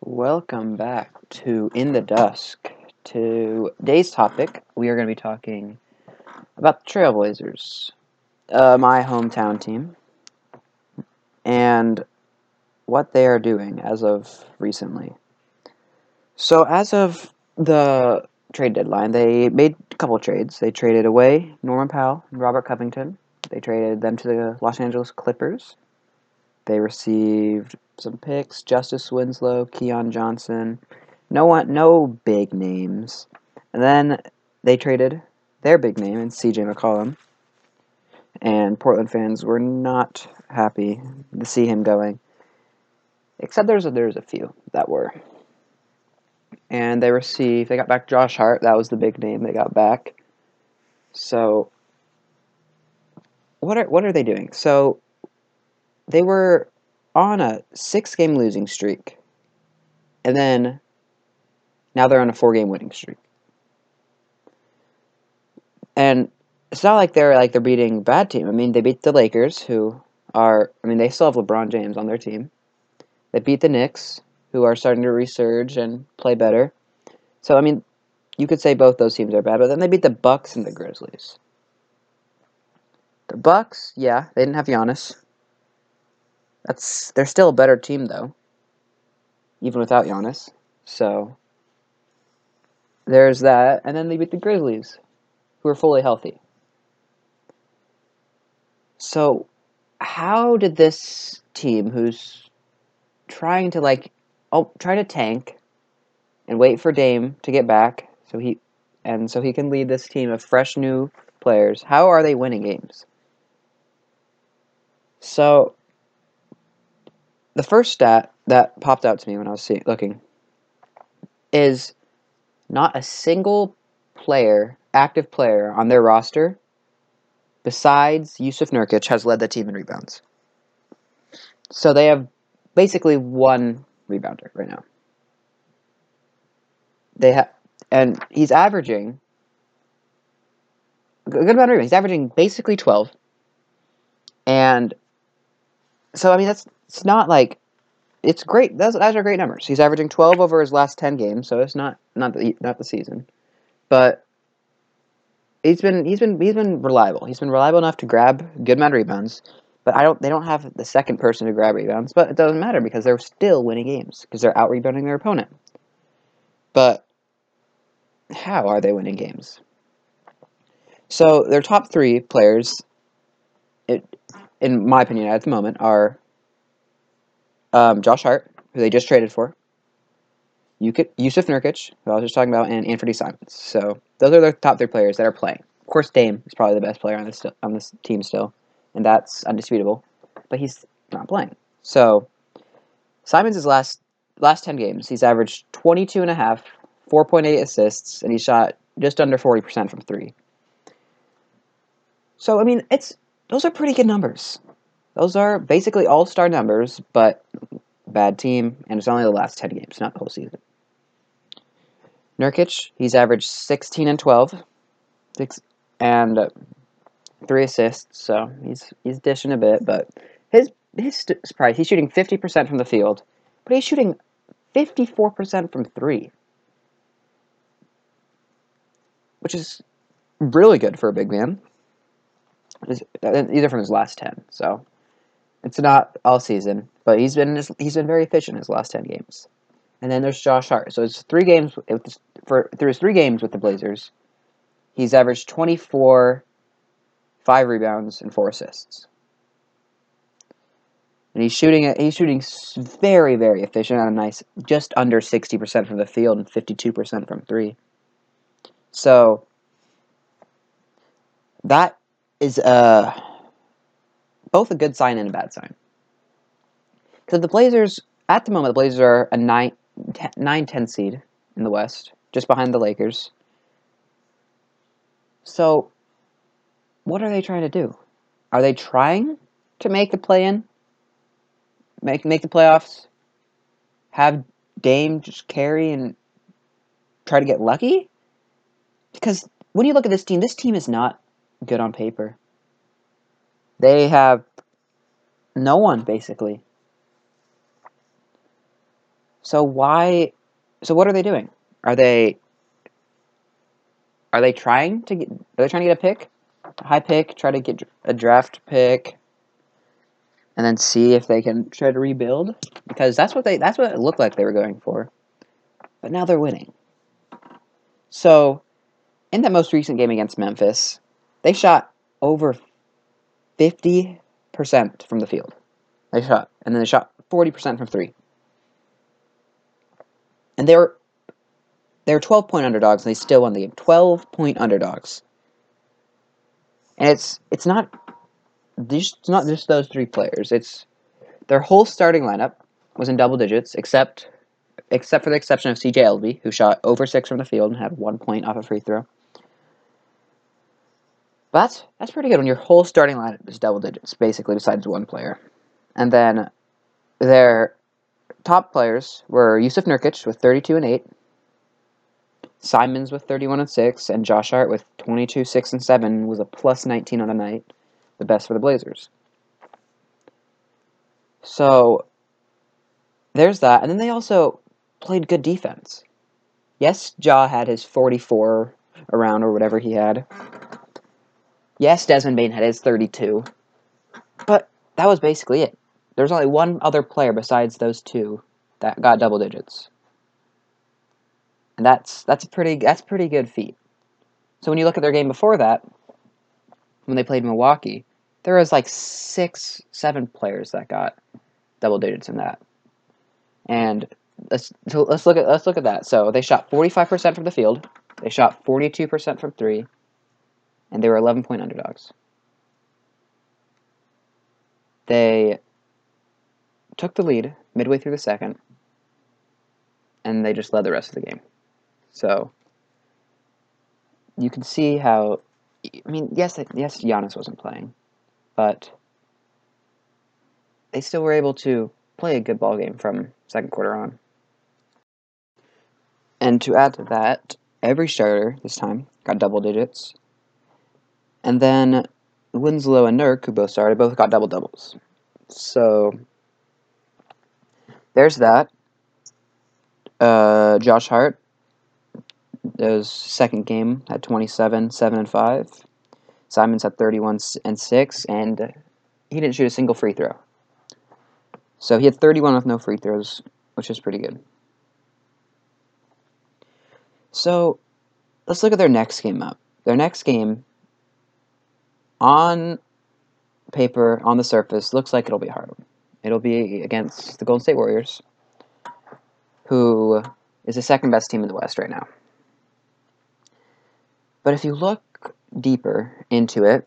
Welcome back to In the Dusk. Today's topic, we are going to be talking about the Trailblazers, uh, my hometown team, and what they are doing as of recently. So, as of the trade deadline, they made a couple trades. They traded away Norman Powell and Robert Covington. They traded them to the Los Angeles Clippers. They received some picks: Justice Winslow, Keon Johnson. No one, no big names. And then they traded their big name in C.J. McCollum. And Portland fans were not happy to see him going. Except there's a, there's a few that were. And they received they got back Josh Hart. That was the big name they got back. So what are what are they doing? So they were on a six game losing streak. And then now they're on a four game winning streak. And it's not like they're like they're beating bad team. I mean, they beat the Lakers, who are I mean, they still have LeBron James on their team. They beat the Knicks, who are starting to resurge and play better. So I mean, you could say both those teams are bad, but then they beat the Bucks and the Grizzlies. The Bucks, yeah, they didn't have Giannis. That's they're still a better team though, even without Giannis. So there's that, and then they beat the Grizzlies, who are fully healthy. So how did this team, who's trying to like, oh, try to tank, and wait for Dame to get back, so he, and so he can lead this team of fresh new players. How are they winning games? So the first stat that popped out to me when I was looking is not a single player, active player on their roster, besides Jusuf Nurkic, has led the team in rebounds. So they have basically one rebounder right now. They have, and he's averaging a good amount of rebounds. He's averaging basically twelve, and so I mean that's it's not like it's great. Those, those are great numbers. He's averaging 12 over his last 10 games, so it's not not the not the season, but he's been he's been he's been reliable. He's been reliable enough to grab good amount of rebounds. But I don't. They don't have the second person to grab rebounds. But it doesn't matter because they're still winning games because they're out rebounding their opponent. But how are they winning games? So their top three players, it, in my opinion, at the moment, are um, Josh Hart, who they just traded for, Jusuf Nurkic, who I was just talking about, and Anthony Simons. So those are the top three players that are playing. Of course, Dame is probably the best player on this on this team still, and that's undisputable. But he's not playing. So Simons' last last ten games, he's averaged 22 and a half, 4.8 assists, and he shot just under 40% from three. So I mean, it's those are pretty good numbers. Those are basically all star numbers, but bad team, and it's only the last 10 games, not the whole season. Nurkic, he's averaged 16 and 12, six, and uh, three assists, so he's he's dishing a bit, but his his surprise, he's shooting 50% from the field, but he's shooting 54% from three, which is really good for a big man. Either from his last 10, so it's not all season, but he's been he's been very efficient in his last ten games. And then there's Josh Hart. So it's three games for through his three games with the Blazers. He's averaged 24, five rebounds, and four assists. And he's shooting he's shooting very very efficient on a nice just under 60% from the field and 52% from 3. So that is uh both a good sign and a bad sign. Because the Blazers, at the moment, the Blazers are a 9, 9 10 seed in the West, just behind the Lakers. So, what are they trying to do? Are they trying to make the play in? Make, make the playoffs? Have Dame just carry and try to get lucky? Because when you look at this team, this team is not good on paper. They have no one, basically. So why? So what are they doing? Are they? Are they trying to get? Are they trying to get a pick, a high pick? Try to get a draft pick, and then see if they can try to rebuild because that's what they that's what it looked like they were going for. But now they're winning. So, in that most recent game against Memphis, they shot over 50% from the field. They shot, and then they shot 40% from three. And they were they were 12 point underdogs and they still won the game. 12 point underdogs. And it's it's not just it's not just those three players. It's their whole starting lineup was in double digits, except except for the exception of CJ Elleby, who shot over six from the field and had one point off a free throw. But that's pretty good when your whole starting lineup is double digits, basically, besides one player. And then their top players were Jusuf Nurkic with 32 and 8, Simons with 31 and 6, and Josh Hart with 22, 6, and 7 was a plus 19 on the night, the best for the Blazers. So there's that. And then they also played good defense. Yes, Ja had his 44 around or whatever he had. Yes, Desmond Bane had his 32. But that was basically it. There's only one other player besides those two that got double digits. And that's that's a pretty that's a pretty good feat. So when you look at their game before that, when they played Milwaukee, there was like six, seven players that got double digits in that. And let's so let's look at let's look at that. So they shot 45% from the field, they shot 42% from 3, and they were 11 point underdogs. They took the lead midway through the second, and they just led the rest of the game. So you can see how I mean, yes, yes, Giannis wasn't playing, but they still were able to play a good ball game from second quarter on. And to add to that, every starter this time got double digits. And then Winslow and Nurk, who both started, both got double doubles. So there's that. Uh, Josh Hart, his second game, at 27, 7, and 5. Simons at 31 and 6, and he didn't shoot a single free throw. So he had 31 with no free throws, which is pretty good. So let's look at their next game up. Their next game, on paper, on the surface, looks like it'll be hard. It'll be against the Golden State Warriors, who is the second best team in the West right now. But if you look deeper into it,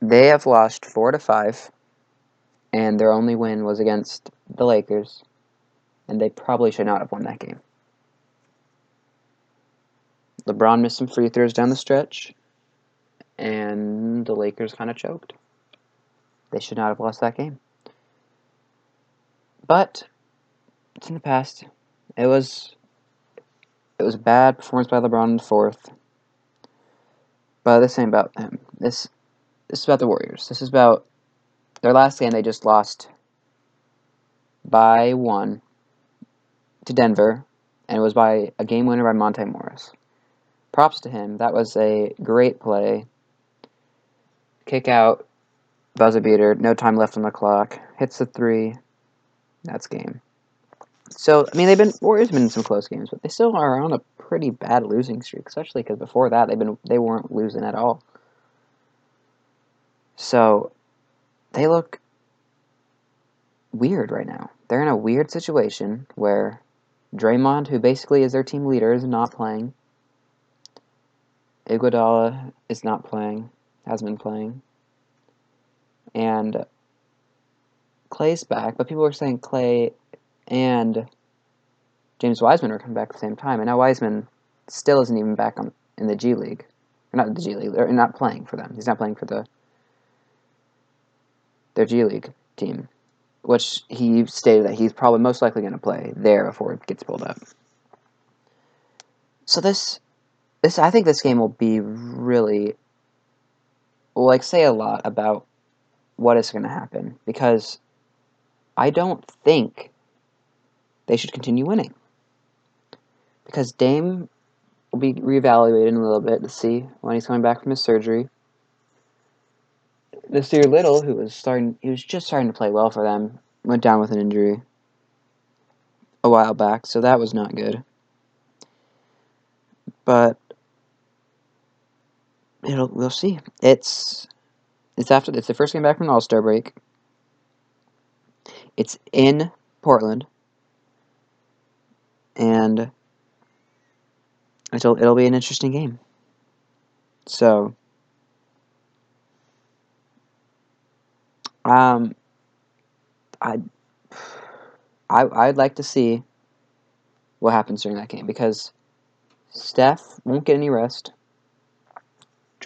they have lost four to five and their only win was against the Lakers, and they probably should not have won that game. LeBron missed some free throws down the stretch, and the Lakers kind of choked. They should not have lost that game. But it's in the past. It was it was a bad performance by LeBron in the fourth. But this ain't about him. This this is about the Warriors. This is about their last game, they just lost by one to Denver, and it was by a game winner by Monte Morris. Props to him. That was a great play. Kick out, buzzer beater, no time left on the clock. Hits the three. That's game. So I mean, they've been Warriors been in some close games, but they still are on a pretty bad losing streak, especially because before that they've been they weren't losing at all. So they look weird right now. They're in a weird situation where Draymond, who basically is their team leader, is not playing. Iguodala is not playing, has been playing. And Clay's back, but people were saying Clay and James Wiseman are coming back at the same time. And now Wiseman still isn't even back on in the G League. Or not the G League, not playing for them. He's not playing for the their G League team, which he stated that he's probably most likely going to play there before it gets pulled up. So this, this I think this game will be really, will like say a lot about what is going to happen because I don't think they should continue winning. Because Dame will be reevaluated in a little bit to see when he's coming back from his surgery. Nassir Little, who was starting, he was just starting to play well for them, went down with an injury a while back, so that was not good. But it'll we'll see. It's it's after it's the first game back from All Star break. It's in Portland, and it'll it'll be an interesting game. So, um, I I I'd like to see what happens during that game because Steph won't get any rest.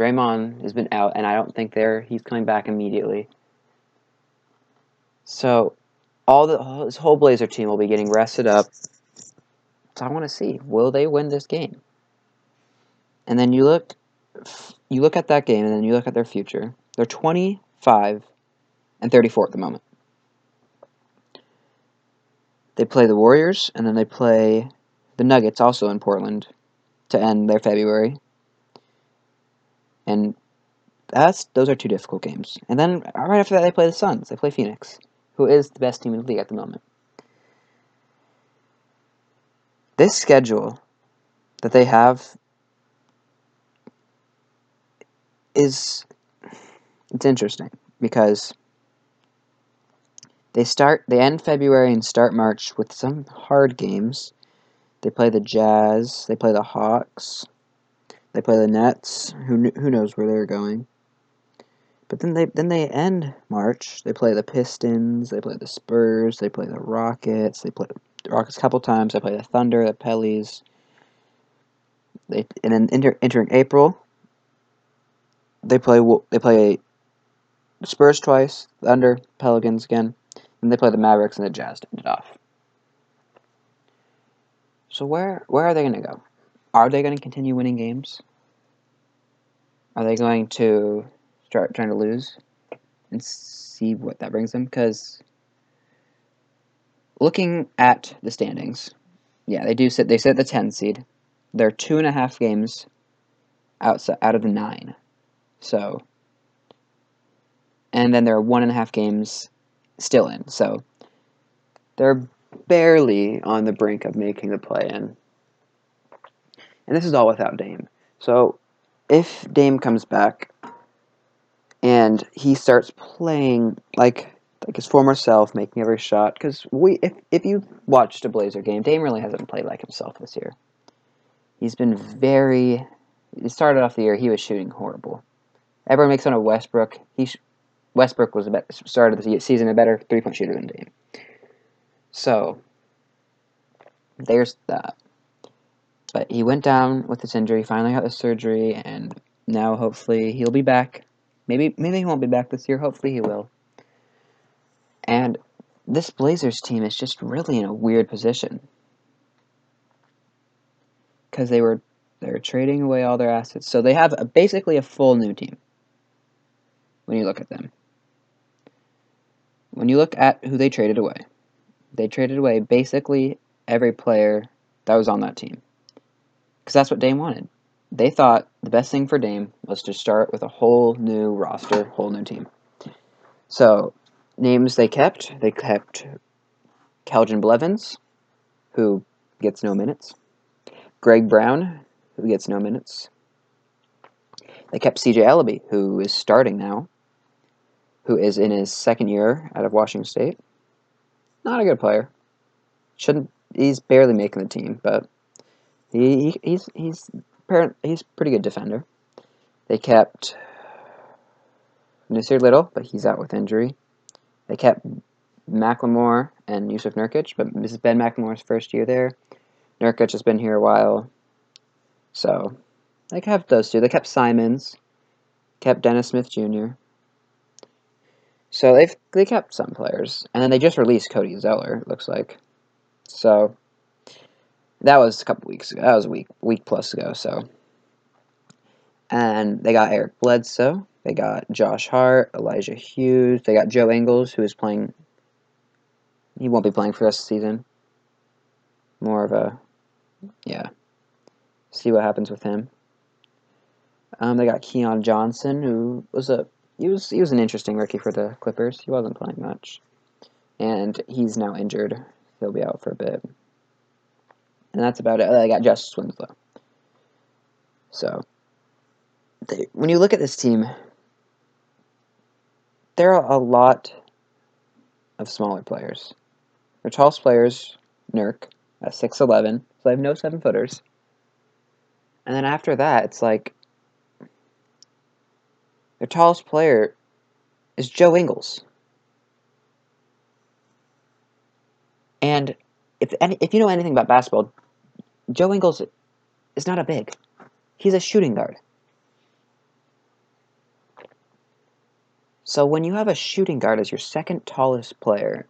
Draymond has been out, and I don't think they're he's coming back immediately. So, all the this whole Blazer team will be getting rested up. So I want to see will they win this game. And then you look, you look at that game, and then you look at their future. They're twenty five and thirty four at the moment. They play the Warriors, and then they play the Nuggets, also in Portland, to end their February. And that's those are two difficult games. And then right after that, they play the Suns. They play Phoenix, who is the best team in the league at the moment. This schedule that they have is it's interesting because they start they end February and start March with some hard games. They play the Jazz, they play the Hawks, they play the Nets. Who who knows where they're going? But then they then they end March. They play the Pistons. They play the Spurs. They play the Rockets. They play the Rockets a couple times. They play the Thunder, the Pellies. They and then enter, entering April. They play they play the Spurs twice, Thunder, Pelicans again, and they play the Mavericks and the Jazz to end it off. So where where are they going to go? Are they going to continue winning games? Are they going to start trying to lose and see what that brings them? Because looking at the standings, yeah, they do sit. They sit at the 10 seed. They're two and a half games outside out of the nine. So, and then there are one and a half games still in. So, they're barely on the brink of making the play in. And this is all without Dame. So if Dame comes back and he starts playing like like his former self, making every shot, because we if if you watched a Blazer game, Dame really hasn't played like himself this year. He's been very. He started off the year he was shooting horrible. Everyone makes fun of Westbrook. He sh- Westbrook was a started the season a better three point shooter than Dame. So there's that. But he went down with this injury, finally got the surgery, and now hopefully he'll be back. Maybe maybe he won't be back this year. Hopefully he will. And this Blazers team is just really in a weird position because they were they're trading away all their assets, so they have a, basically a full new team. When you look at them, when you look at who they traded away, they traded away basically every player that was on that team because that's what Dame wanted. They thought the best thing for Dame was to start with a whole new roster, whole new team. So, names they kept they kept Keljin Blevins, who gets no minutes, Greg Brown, who gets no minutes. They kept CJ Elleby, who is starting now, who is in his second year out of Washington State. Not a good player. Shouldn't he's barely making the team, but he, he he's he's he's pretty good defender. They kept Nassir Little, but he's out with injury. They kept McLemore and Jusuf Nurkic, but this is Ben McLemore's first year there. Nurkic has been here a while, so they kept those two. They kept Simons, kept Dennis Smith Jr. So they've they kept some players, and then they just released Cody Zeller. It looks like, so that was a couple weeks ago. That was a week, week plus ago. So, and they got Eric Bledsoe. They got Josh Hart, Elijah Hughes. They got Joe Ingles, who is playing. He won't be playing for us this season. more of a yeah. See what happens with him. Um, they got Keon Johnson, who was a he was he was an interesting rookie for the Clippers. He wasn't playing much, and he's now injured. He'll be out for a bit, and that's about it. I got Justice Winslow. So, they, when you look at this team, there are a lot of smaller players. Their tallest players, Nurk, at 6'11, so they have no seven footers. And then after that, it's like their tallest player is Joe Ingles. And if any, if you know anything about basketball, Joe Ingles is not a big. He's a shooting guard. So when you have a shooting guard as your second tallest player,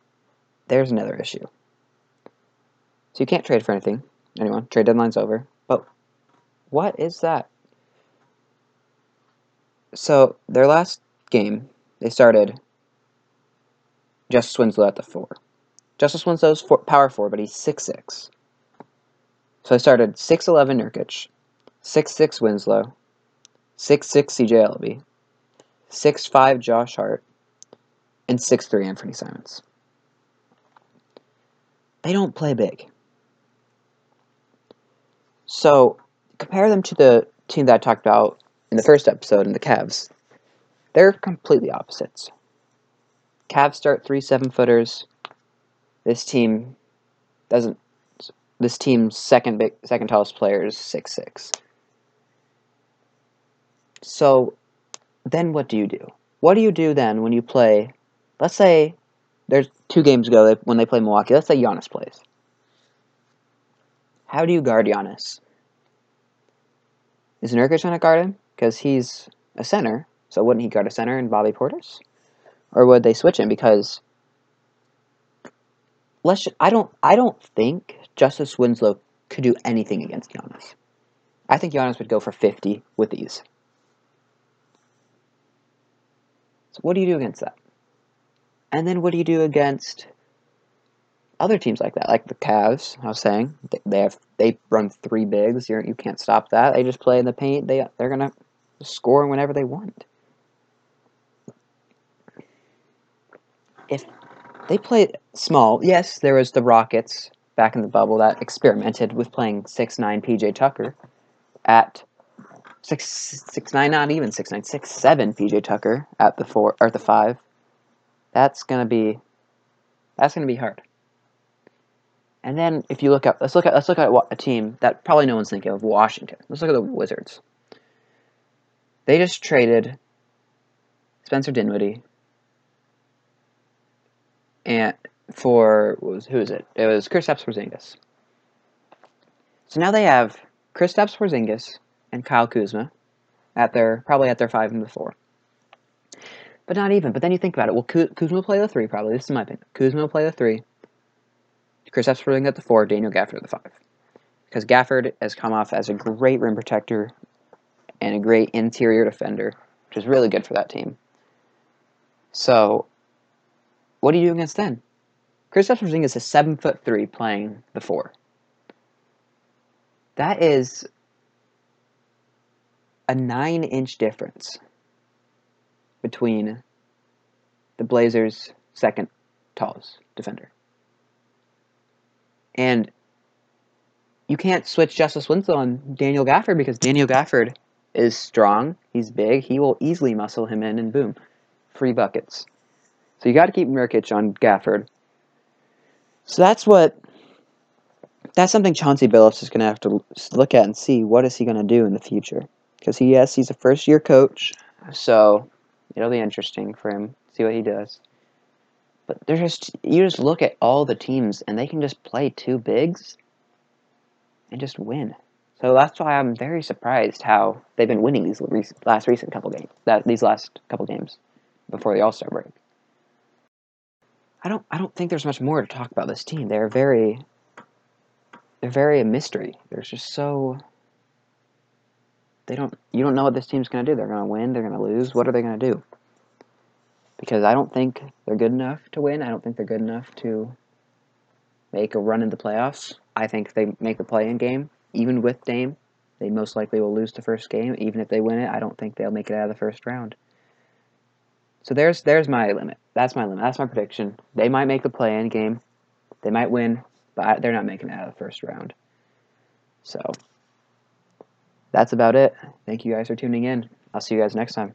there's another issue. So you can't trade for anything. Anyone. Trade deadline's over. But what is that? So their last game, they started Justice Winslow at the four. Justice Winslow's four, power four, but he's six six. So I started 6'11 Nurkic, six six Winslow, six six CJ Elleby, six five Josh Hart, and six three Anthony Simons. They don't play big. So compare them to the team that I talked about in the first episode in the Cavs. They're completely opposites. Cavs start three seven footers. This team doesn't. This team's second big, second tallest player is six six. So, then what do you do? What do you do then when you play? Let's say there's two games ago when they play Milwaukee. Let's say Giannis plays. How do you guard Giannis? Is Nurkic going to guard him? Because he's a center, so wouldn't he guard a center and Bobby Portis? Or would they switch him? Because let's. I don't. I don't think Justice Winslow could do anything against Giannis. I think Giannis would go for fifty with ease. So what do you do against that? And then what do you do against other teams like that, like the Cavs? I was saying they have they run three bigs. You're, you can't stop that. They just play in the paint. They they're gonna score whenever they want. If they play small, yes, there was the Rockets back in the bubble that experimented with playing six nine PJ Tucker at six six nine, not even six nine, six seven PJ Tucker at the four or the five. That's gonna be that's gonna be hard. And then if you look at let's look at let's look at a team that probably no one's thinking of Washington. Let's look at the Wizards. They just traded Spencer Dinwiddie and for was who is it? It was Kristaps Porzingis. So now they have Kristaps Porzingis and Kyle Kuzma at their probably at their five and the four. But not even. But then you think about it. Well, Kuzma will play the three probably. This is my opinion. Kuzma will play the three. Kristaps Porzingis at the four. Daniel Gafford at the five. Because Gafford has come off as a great rim protector and a great interior defender, which is really good for that team. So, what do you do against them? Kristaps Porzingis is seven foot three playing the four. That is a nine inch difference between the Blazers' second tallest defender. And you can't switch Justice Winslow on Daniel Gafford because Daniel Gafford is strong, he's big, he will easily muscle him in and boom, free buckets. So you got to keep Nurkic on Gafford. So that's what that's something Chauncey Billups is going to have to look at and see what is he going to do in the future because he yes he's a first year coach, so it'll be interesting for him see what he does. But they're just you just look at all the teams and they can just play two bigs and just win. So that's why I'm very surprised how they've been winning these last recent couple games. That these last couple games before the All Star break. I don't I don't think there's much more to talk about this team. They're very they're very a mystery. They're just so they don't you don't know what this team's going to do. They're going to win, they're going to lose. What are they going to do? Because I don't think they're good enough to win. I don't think they're good enough to make a run in the playoffs. I think if they make the play-in game, even with Dame, they most likely will lose the first game. Even if they win it, I don't think they'll make it out of the first round. So there's there's my limit. That's my limit. That's my prediction. They might make the play-in game. They might win, but they're not making it out of the first round. So that's about it. Thank you guys for tuning in. I'll see you guys next time.